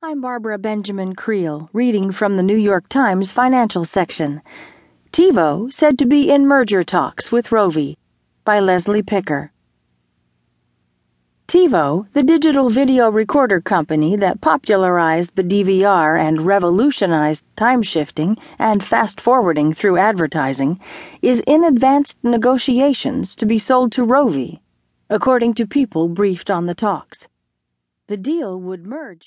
I'm Barbara Benjamin Creel, reading from the New York Times financial section. TiVo said to be in merger talks with Rovi by Leslie Picker. TiVo, the digital video recorder company that popularized the DVR and revolutionized time shifting and fast forwarding through advertising, is in advanced negotiations to be sold to Rovi, according to people briefed on the talks. The deal would merge